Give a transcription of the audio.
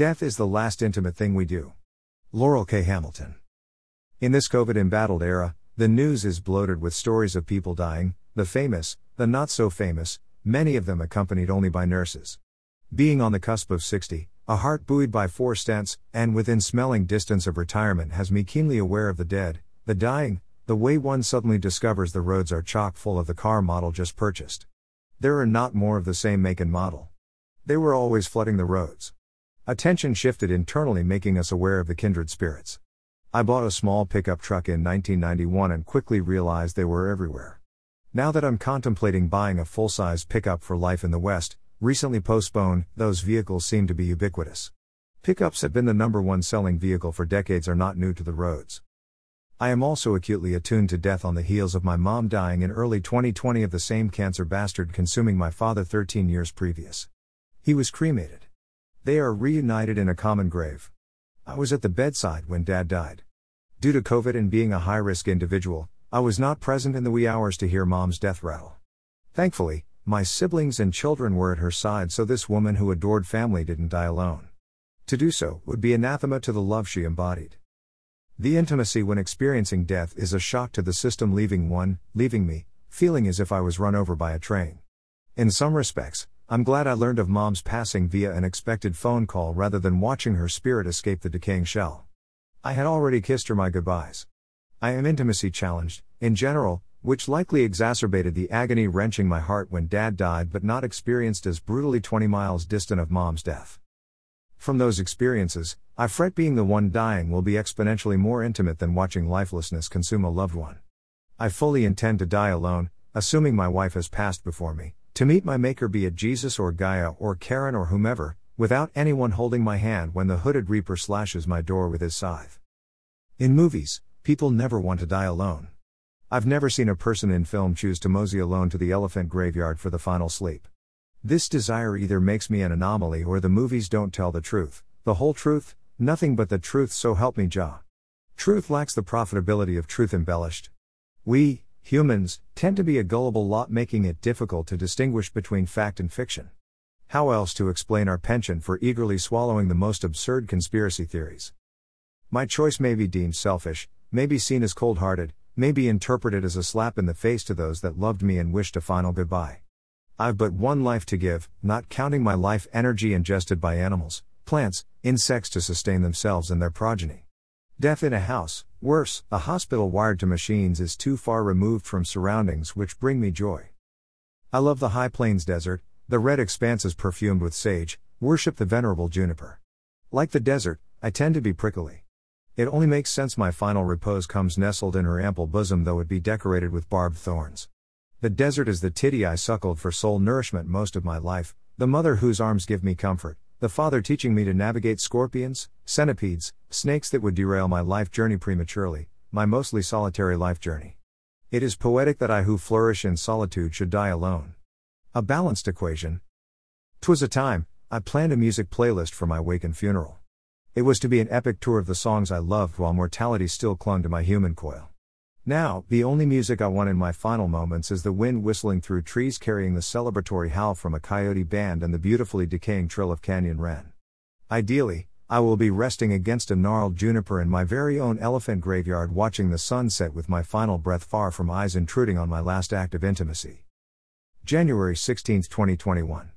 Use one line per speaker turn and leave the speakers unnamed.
Death is the last intimate thing we do. Laurel K. Hamilton. In this COVID embattled era, the news is bloated with stories of people dying, the famous, the not so famous, many of them accompanied only by nurses. Being on the cusp of 60, a heart buoyed by four stents, and within smelling distance of retirement has me keenly aware of the dead, the dying, the way one suddenly discovers the roads are chock full of the car model just purchased. There are not more of the same make and model. They were always flooding the roads. Attention shifted internally, making us aware of the kindred spirits. I bought a small pickup truck in 1991 and quickly realized they were everywhere. Now that I'm contemplating buying a full size pickup for life in the West, recently postponed, those vehicles seem to be ubiquitous. Pickups have been the number one selling vehicle for decades, are not new to the roads. I am also acutely attuned to death on the heels of my mom dying in early 2020 of the same cancer bastard consuming my father 13 years previous. He was cremated. They are reunited in a common grave. I was at the bedside when dad died. Due to COVID and being a high risk individual, I was not present in the wee hours to hear mom's death rattle. Thankfully, my siblings and children were at her side, so this woman who adored family didn't die alone. To do so would be anathema to the love she embodied. The intimacy when experiencing death is a shock to the system, leaving one, leaving me, feeling as if I was run over by a train. In some respects, I'm glad I learned of mom's passing via an expected phone call rather than watching her spirit escape the decaying shell. I had already kissed her my goodbyes. I am intimacy challenged, in general, which likely exacerbated the agony wrenching my heart when dad died but not experienced as brutally 20 miles distant of mom's death. From those experiences, I fret being the one dying will be exponentially more intimate than watching lifelessness consume a loved one. I fully intend to die alone, assuming my wife has passed before me, to meet my Maker, be it Jesus or Gaia or Karen or whomever, without anyone holding my hand when the hooded reaper slashes my door with his scythe. In movies, people never want to die alone. I've never seen a person in film choose to mosey alone to the elephant graveyard for the final sleep. This desire either makes me an anomaly or the movies don't tell the truth, the whole truth, nothing but the truth, so help me Jah. Truth lacks the profitability of truth embellished. We, humans, tend to be a gullible lot, making it difficult to distinguish between fact and fiction. How else to explain our penchant for eagerly swallowing the most absurd conspiracy theories? My choice may be deemed selfish, may be seen as cold hearted, may be interpreted as a slap in the face to those that loved me and wished a final goodbye. I've but one life to give, not counting my life energy ingested by animals, plants, insects to sustain themselves and their progeny. Death in a house, worse, a hospital wired to machines, is too far removed from surroundings which bring me joy. I love the high plains desert, the red expanses perfumed with sage, worship the venerable juniper. Like the desert, I tend to be prickly. It only makes sense my final repose comes nestled in her ample bosom, though it be decorated with barbed thorns. The desert is the titty I suckled for soul nourishment most of my life, the mother whose arms give me comfort, the father teaching me to navigate scorpions, centipedes, snakes that would derail my life journey prematurely, my mostly solitary life journey. It is poetic that I who flourish in solitude should die alone. A balanced equation. Twas a time, I planned a music playlist for my wake and funeral. It was to be an epic tour of the songs I loved while mortality still clung to my human coil. Now, the only music I want in my final moments is the wind whistling through trees carrying the celebratory howl from a coyote band and the beautifully decaying trill of canyon wren. Ideally, I will be resting against a gnarled juniper in my very own elephant graveyard watching the sun set with my final breath far from eyes intruding on my last act of intimacy. January 16, 2021.